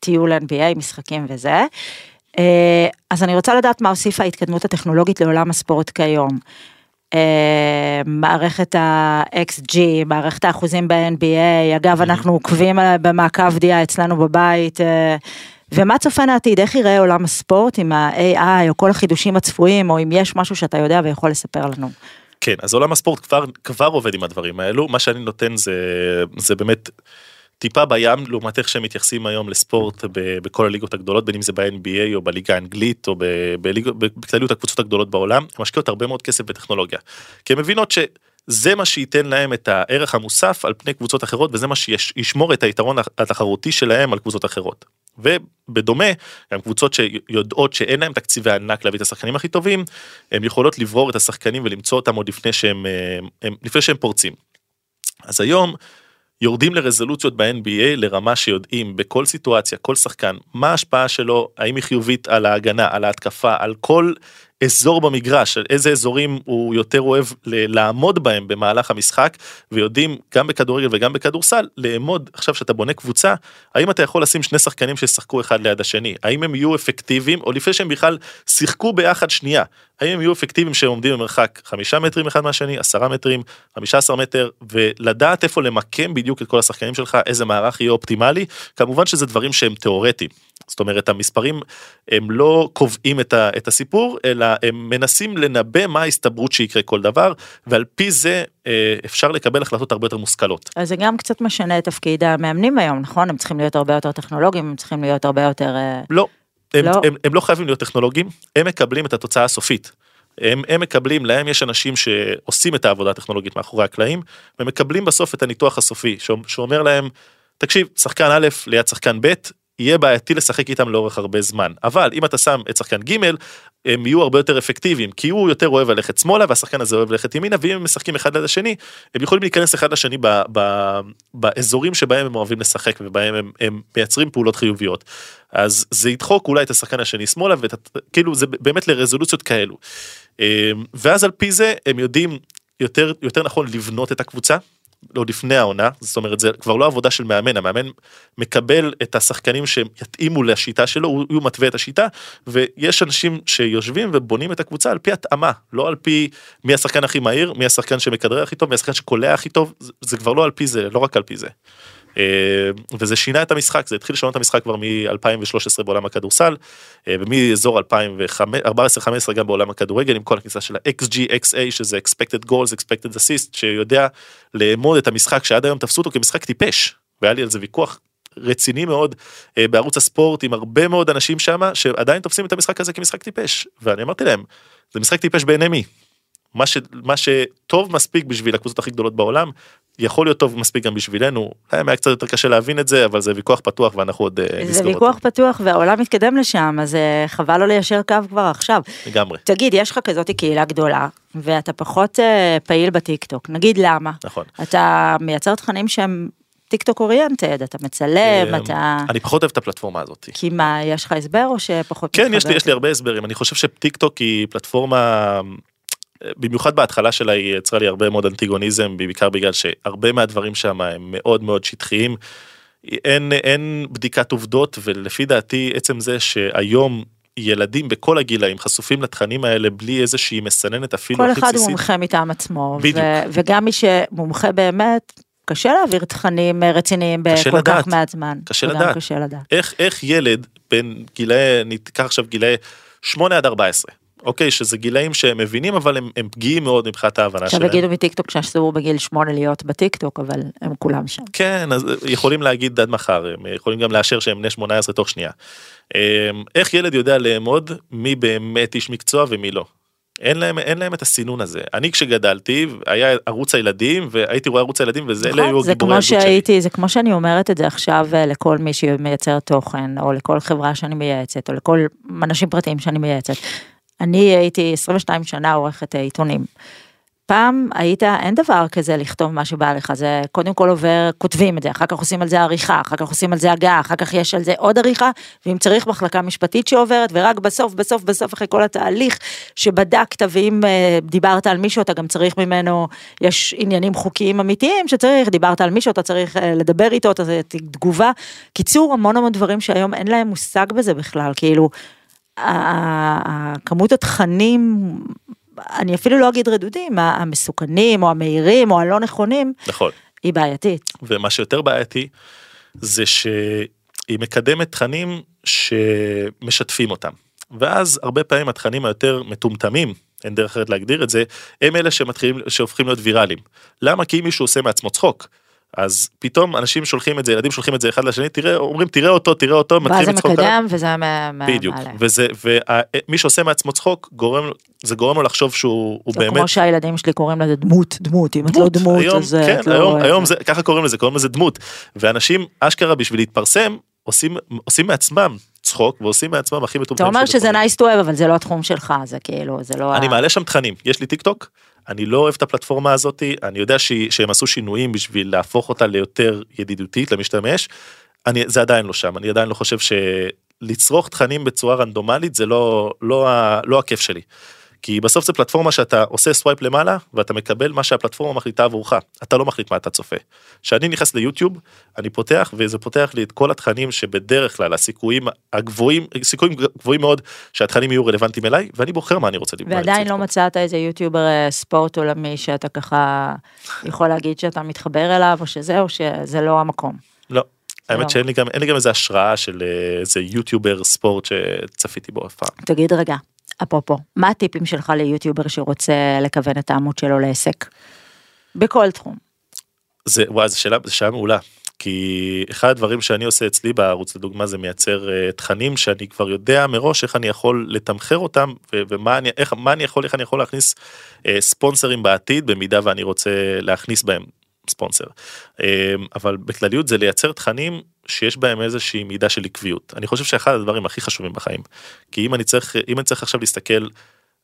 לטיול NBA, משחקים וזה. אה, אז אני רוצה לדעת מה הוסיפה ההתקדמות הטכנולוגית לעולם הספורט כיום. אה, מערכת ה-XG, מערכת האחוזים ב-NBA, אגב אנחנו עוקבים עליה במעקב דיה אצלנו בבית, אה, ומה צופן העתיד, איך ייראה עולם הספורט עם ה-AI או כל החידושים הצפויים, או אם יש משהו שאתה יודע ויכול לספר לנו. כן, אז עולם הספורט כבר, כבר עובד עם הדברים האלו, מה שאני נותן זה, זה באמת טיפה בים לעומת איך שהם מתייחסים היום לספורט ב, בכל הליגות הגדולות, בין אם זה ב-NBA או בליגה האנגלית או בכלליות הקבוצות הגדולות בעולם, הן משקיעות הרבה מאוד כסף בטכנולוגיה. כי הן מבינות שזה מה שייתן להם את הערך המוסף על פני קבוצות אחרות וזה מה שישמור את היתרון התחרותי שלהם על קבוצות אחרות. ובדומה, גם קבוצות שיודעות שאין להם תקציבי ענק להביא את השחקנים הכי טובים, הן יכולות לברור את השחקנים ולמצוא אותם עוד לפני שהם, אה, הם, לפני שהם פורצים. אז היום יורדים לרזולוציות ב-NBA לרמה שיודעים בכל סיטואציה, כל שחקן, מה ההשפעה שלו, האם היא חיובית על ההגנה, על ההתקפה, על כל אזור במגרש, על איזה אזורים הוא יותר אוהב לעמוד בהם במהלך המשחק, ויודעים גם בכדורגל וגם בכדורסל, לאמוד, עכשיו שאתה בונה קבוצה, האם אתה יכול לשים שני שחקנים שישחקו אחד ליד השני, האם הם יהיו אפקטיביים, או לפני שהם בכלל שיחקו ביחד שנייה, האם הם יהיו אפקטיביים שהם עומדים במרחק חמישה מטרים אחד מהשני, עשרה מטרים, חמישה עשר מטר, ולדעת איפה למקם בדיוק את כל השחקנים שלך, איזה מערך יהיה אופטימלי, כמובן שזה דברים שהם תיאורטיים. זאת אומרת המספרים הם לא קובעים את, ה, את הסיפור אלא הם מנסים לנבא מה ההסתברות שיקרה כל דבר ועל פי זה אה, אפשר לקבל החלטות הרבה יותר מושכלות. אז זה גם קצת משנה את תפקיד המאמנים היום, נכון? הם צריכים להיות הרבה יותר טכנולוגיים, הם צריכים להיות הרבה יותר... אה, לא, הם לא. הם, הם לא חייבים להיות טכנולוגיים, הם מקבלים את התוצאה הסופית. הם, הם מקבלים, להם יש אנשים שעושים את העבודה הטכנולוגית מאחורי הקלעים, ומקבלים בסוף את הניתוח הסופי, שאומ- שאומר להם, תקשיב, שחקן א' ליד שחקן ב', יהיה בעייתי לשחק איתם לאורך הרבה זמן, אבל אם אתה שם את שחקן ג', הם יהיו הרבה יותר אפקטיביים, כי הוא יותר אוהב ללכת שמאלה והשחקן הזה אוהב ללכת ימינה, ואם הם משחקים אחד ליד השני, הם יכולים להיכנס אחד לשני ב, ב, באזורים שבהם הם אוהבים לשחק ובהם הם, הם מייצרים פעולות חיוביות. אז זה ידחוק אולי את השחקן השני שמאלה, וכאילו זה באמת לרזולוציות כאלו. אמ, ואז על פי זה הם יודעים יותר, יותר נכון לבנות את הקבוצה. עוד לפני העונה, זאת אומרת זה כבר לא עבודה של מאמן, המאמן מקבל את השחקנים שיתאימו לשיטה שלו, הוא, הוא מתווה את השיטה, ויש אנשים שיושבים ובונים את הקבוצה על פי התאמה, לא על פי מי השחקן הכי מהיר, מי השחקן שמכדרר הכי טוב, מי השחקן שקולע הכי טוב, זה, זה כבר לא על פי זה, לא רק על פי זה. אה, וזה שינה את המשחק, זה התחיל לשנות את המשחק כבר מ-2013 בעולם הכדורסל, אה, ומאזור 2014-2015 גם בעולם הכדורגל, עם כל הכניסה של ה-XG, XA, שזה expected goals, expected assist, שיודע לאמוד את המשחק שעד היום תפסו אותו כמשחק טיפש, והיה לי על זה ויכוח רציני מאוד אה, בערוץ הספורט עם הרבה מאוד אנשים שם שעדיין תופסים את המשחק הזה כמשחק טיפש ואני אמרתי להם זה משחק טיפש בעיני מי. מה, ש, מה שטוב מספיק בשביל הקבוצות הכי גדולות בעולם יכול להיות טוב מספיק גם בשבילנו להם היה קצת יותר קשה להבין את זה אבל זה ויכוח פתוח ואנחנו עוד אה, זה נסגור ויכוח אותו. פתוח והעולם מתקדם לשם, אז אה, חבל לא ליישר קו כבר עכשיו. לגמרי תגיד, יש לך כזאת קהילה גדולה, ואתה פחות אה, פעיל בטיקטוק, נגיד למה? נכון. אתה מייצר תכנים שהם טיקטוק oriented, אתה מצלם, אה, אתה... אני פחות אוהב את הפלטפורמה הזאת. כי מה, יש לך הסבר או שפחות כן, יש לי? יש לי הרבה הסברים. אני חושב שטיק טוק היא פלטפורמה, במיוחד בהתחלה שלה היא יצרה לי הרבה מאוד אנטיגוניזם, בעיקר בגלל שהרבה מהדברים שם הם מאוד מאוד שטחיים. אין, אין בדיקת עובדות, ולפי דעתי עצם זה שהיום ילדים בכל הגילאים חשופים לתכנים האלה בלי איזושהי מסננת אפילו כל הכי אחד הוא בסיסית. מומחה מטעם עצמו, בדיוק. ו- וגם מי שמומחה באמת, קשה להעביר תכנים אה, רציניים בכל לדעת. כך מעט זמן. קשה לדעת. קשה לדעת. איך, איך ילד בין גילאי, ניקח עכשיו גילאי 8 עד 14, אוקיי, שזה גילאים שהם מבינים אבל הם, הם פגיעים מאוד מבחינת ההבנה עכשיו שלהם. יגידו מטיקטוק שאסור בגיל שמונה להיות בטיקטוק, אבל הם כולם שם. כן, אז יכולים להגיד עד מחר, הם יכולים גם לאשר שהם בני 18 תוך שנייה. אמ, איך ילד יודע לאמוד מי באמת איש מקצוע ומי לא? אין להם, אין להם את הסינון הזה. אני כשגדלתי, היה ערוץ הילדים, והייתי רואה ערוץ הילדים, וזה אלה היו זה גיבורי כמו הילדות שלי. שהייתי, זה כמו שאני אומרת את זה עכשיו אה, לכל מי שמייצר תוכן, או לכל חברה שאני מייעצת, או לכל אנשים פרטיים שאני מייעצת. אני הייתי 22 שנה עורכת אה, עיתונים. פעם היית, אין דבר כזה לכתוב מה שבא לך, זה קודם כל עובר, כותבים את זה, אחר כך עושים על זה עריכה, אחר כך עושים על זה הגעה, אחר כך יש על זה עוד עריכה, ואם צריך מחלקה משפטית שעוברת, ורק בסוף, בסוף, בסוף, אחרי כל התהליך שבדקת, ואם אה, דיברת על מישהו, אתה גם צריך ממנו, יש עניינים חוקיים אמיתיים שצריך, דיברת על מישהו, אתה צריך אה, לדבר איתו, אתה צריך תגובה. קיצור, המון המון דברים שהיום אין להם מושג בזה בכלל, כאילו, כמות התכנים, אני אפילו לא אגיד רדודים, המסוכנים, או המהירים, או הלא נכונים, נכון. היא בעייתית. ומה שיותר בעייתי, זה שהיא מקדמת תכנים שמשתפים אותם. ואז הרבה פעמים התכנים היותר מטומטמים, אין דרך אחרת להגדיר את זה, הם אלה שמתחילים, שהופכים להיות ויראליים. למה? כי אם מישהו עושה מעצמו צחוק. אז פתאום אנשים שולחים את זה, ילדים שולחים את זה אחד לשני, תראה, אומרים תראה אותו, תראה אותו, ואז מתחילים זה לצחוק עליו. מקדם, וזה מה- בדיוק, מעלה. וזה, ומי שעושה מעצמו צחוק, גורם, זה גורם לו לחשוב שהוא הוא זה באמת כמו שהילדים שלי קוראים לזה דמות, דמות, אם את לא דמות, היום, אז אה, כן, את לא... היום, היום זה, ככה קוראים לזה, קוראים לזה דמות. ואנשים, אשכרה בשביל להתפרסם, עושים, עושים מעצמם צחוק, ועושים מעצמם הכי אתה מטומטמים. אומר שזה nice to have, אבל זה לא התחום שלך, זה כאילו, זה לא... אני ה- מעלה שם תכנים, יש לי טיק טוק, אני לא אוהב את הפלטפורמה הזאתי, אני יודע שהיא- שהם עשו שינויים בשביל להפוך אותה ליותר ידידותית למשתמש, אני, זה עדיין לא שם, אני עדיין לא חושב שלצרוך תכנים בצורה רנדומלית זה לא, לא, ה- לא הכיף שלי. כי בסוף זה פלטפורמה שאתה עושה swipe למעלה ואתה מקבל מה שהפלטפורמה מחליטה עבורך, אתה לא מחליט מה אתה צופה. כשאני נכנס ליוטיוב, אני פותח וזה פותח לי את כל התכנים שבדרך כלל הסיכויים הגבוהים, סיכויים גבוהים מאוד שהתכנים יהיו רלוונטיים אליי, ואני בוחר מה אני רוצה לצפות. ועדיין לא מצאת איזה יוטיובר אה, ספורט עולמי שאתה ככה יכול להגיד שאתה מתחבר אליו, או שזה, או שזה לא המקום. לא. לא. האמת שאין לי גם, אין לי גם איזה השראה של אה, איזה יוטיובר ספורט שצפיתי בו אף פעם. תגיד רגע, אפרופו, מה הטיפים שלך ליוטיובר שרוצה לכוון את העמוד שלו לעסק? בכל תחום. זה, וואי, זו שאלה, זו שאלה מעולה. כי אחד הדברים שאני עושה אצלי בערוץ לדוגמה זה מייצר uh, תכנים שאני כבר יודע מראש איך אני יכול לתמחר אותם ו- ומה אני, איך, אני יכול, איך אני יכול להכניס uh, ספונסרים בעתיד במידה ואני רוצה להכניס בהם ספונסר. Uh, אבל בכלליות זה לייצר תכנים שיש בהם איזושהי מידה של עקביות. אני חושב שאחד הדברים הכי חשובים בחיים. כי אם אני צריך, אם אני צריך עכשיו להסתכל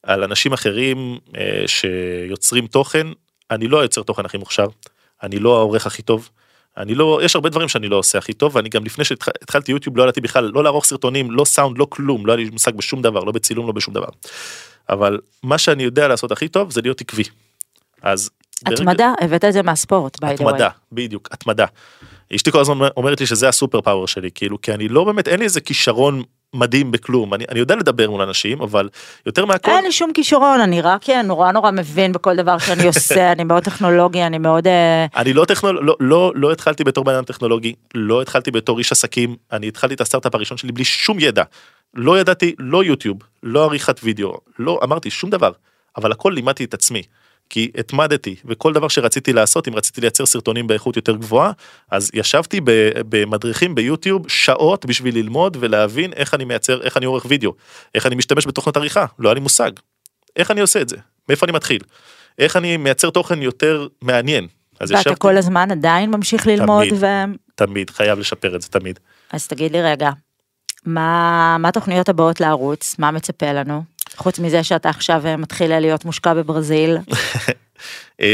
על אנשים אחרים uh, שיוצרים תוכן, אני לא יוצר תוכן הכי מוכשר, אני לא העורך הכי טוב. אני לא, יש הרבה דברים שאני לא עושה הכי טוב, ואני גם לפני שהתחלתי יוטיוב לא ידעתי בכלל לא לערוך סרטונים, לא סאונד, לא כלום, לא היה לי מושג בשום דבר, לא בצילום, לא בשום דבר. אבל מה שאני יודע לעשות הכי טוב זה להיות עקבי. אז... התמדה, הבאת את זה מהספורט, by the way. התמדה, בדיוק, התמדה. אשתי כל הזמן אומרת לי שזה הסופר פאוור שלי, כאילו, כי אני לא באמת, אין לי איזה כישרון מדהים בכלום, אני, אני יודע לדבר מול אנשים, אבל יותר מהכל, אין לי שום כישרון, אני רק אה, נורא נורא מבין בכל דבר שאני עושה, אני מאוד טכנולוגי, אני מאוד... אה, אני לא טכנולוג... לא, לא, לא התחלתי בתור בן אדם טכנולוגי, לא התחלתי בתור איש עסקים, אני התחלתי את הסטארט-אפ הראשון שלי בלי שום ידע. לא ידעתי, לא יוטיוב, לא עריכת וידאו, לא אמרתי שום דבר, אבל הכל לימדתי את עצמי. כי התמדתי, וכל דבר שרציתי לעשות, אם רציתי לייצר סרטונים באיכות יותר גבוהה, אז ישבתי במדריכים ביוטיוב שעות בשביל ללמוד ולהבין איך אני מייצר, איך אני עורך וידאו, איך אני משתמש בתוכנות עריכה, לא היה לי מושג. איך אני עושה את זה? מאיפה אני מתחיל? איך אני מייצר תוכן יותר מעניין? אז ואתה ישבתי... כל הזמן עדיין ממשיך ללמוד תמיד, ו... תמיד, חייב לשפר את זה תמיד. אז תגיד לי רגע, מה, מה התוכניות הבאות לערוץ? מה מצפה לנו? חוץ מזה שאתה עכשיו אה, מתחיל להיות מושקע בברזיל. אמ,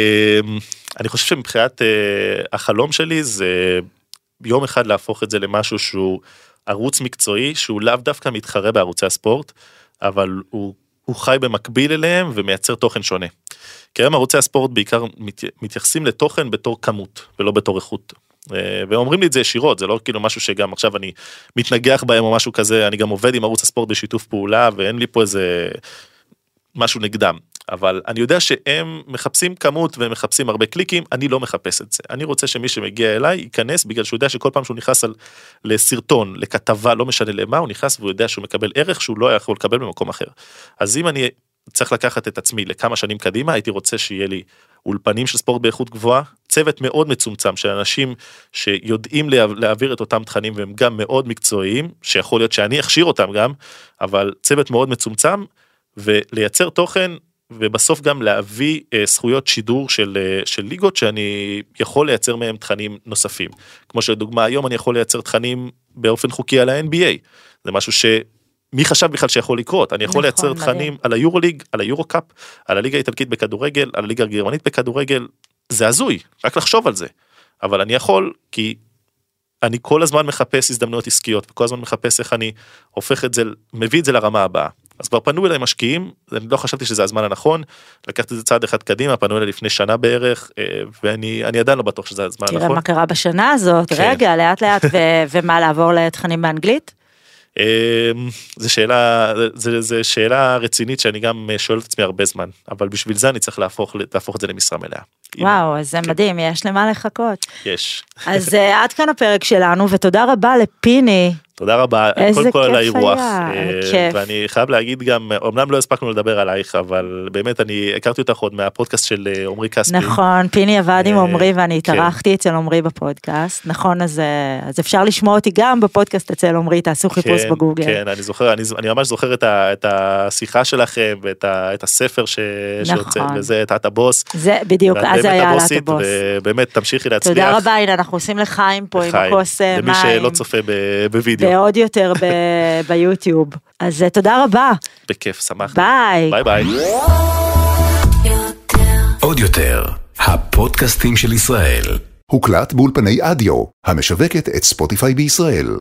אני חושב שמבחינת אה, החלום שלי זה יום אחד להפוך את זה למשהו שהוא ערוץ מקצועי שהוא לאו דווקא מתחרה בערוצי הספורט, אבל הוא, הוא חי במקביל אליהם ומייצר תוכן שונה. כי היום ערוצי הספורט בעיקר מתייחסים לתוכן בתור כמות ולא בתור איכות. אה, ואומרים לי את זה ישירות זה לא כאילו משהו שגם עכשיו אני מתנגח בהם או משהו כזה אני גם עובד עם ערוץ הספורט בשיתוף פעולה ואין לי פה איזה משהו נגדם. אבל אני יודע שהם מחפשים כמות ומחפשים הרבה קליקים אני לא מחפש את זה. אני רוצה שמי שמגיע אליי ייכנס בגלל שהוא יודע שכל פעם שהוא נכנס על, לסרטון לכתבה לא משנה למה הוא נכנס והוא יודע שהוא מקבל ערך שהוא לא יכול לקבל במקום אחר. אז אם אני צריך לקחת את עצמי לכמה שנים קדימה הייתי רוצה שיהיה לי אולפנים של ספורט באיכות גבוהה צוות מאוד מצומצם של אנשים שיודעים להעביר את אותם תכנים והם גם מאוד מקצועיים שיכול להיות שאני אכשיר אותם גם אבל צוות מאוד מצומצם ולייצר תוכן ובסוף גם להביא אה, זכויות שידור של, אה, של ליגות שאני יכול לייצר מהם תכנים נוספים. כמו שלדוגמה היום אני יכול לייצר תכנים באופן חוקי על ה-NBA. זה משהו ש... מי חשב בכלל שיכול לקרות אני יכול נכון, לייצר תכנים על היורו ליג על היורו קאפ על הליגה האיטלקית בכדורגל על הליגה הגרמנית בכדורגל זה הזוי רק לחשוב על זה אבל אני יכול כי אני כל הזמן מחפש הזדמנויות עסקיות וכל הזמן מחפש איך אני הופך את זה מביא את זה לרמה הבאה אז כבר פנו אליי משקיעים אני לא חשבתי שזה הזמן הנכון לקחת את זה צעד אחד קדימה פנו אליי לפני שנה בערך אה, ואני אני עדיין לא בטוח שזה הזמן הנכון. תראה מה קרה בשנה הזאת כן. רגע לאט לאט ומה לעבור לתכנים באנגלית. אמ, זה שאלה זה, זה שאלה רצינית שאני גם שואל את עצמי הרבה זמן אבל בשביל זה אני צריך להפוך להפוך את זה למשרה מלאה. וואו אז זה כן. מדהים יש למה לחכות. יש. אז אה, עד כאן הפרק שלנו ותודה רבה לפיני תודה רבה, קודם כל על האירוח, אה, ואני חייב להגיד גם, אמנם לא הספקנו לדבר עלייך, אבל באמת אני הכרתי אותך עוד מהפודקאסט של אה, עמרי כספי. נכון, פיני עבד עם אה, עמרי ואני כן. התארחתי אצל עמרי בפודקאסט, נכון, אז אפשר לשמוע אותי גם בפודקאסט אצל עמרי, תעשו חיפוש כן, בגוגל. כן, אני זוכר, אני ממש זוכר את השיחה שלכם ואת הספר שיוצא, נכון. וזה את הבוס. זה בדיוק, אז זה היה העלת הבוס. ובאמת תמשיכי להצליח. תודה רבה, הנה אנחנו עושים לחיים פה עם הכוס מים. למי שלא צופה בווידאו. ועוד יותר ביוטיוב. אז אה, תודה רבה. בכיף, שמחתי. ביי. ביי ביי. עוד יותר, הפודקאסטים של ישראל. הוקלט באולפני אדיו, המשווקת את ספוטיפיי בישראל.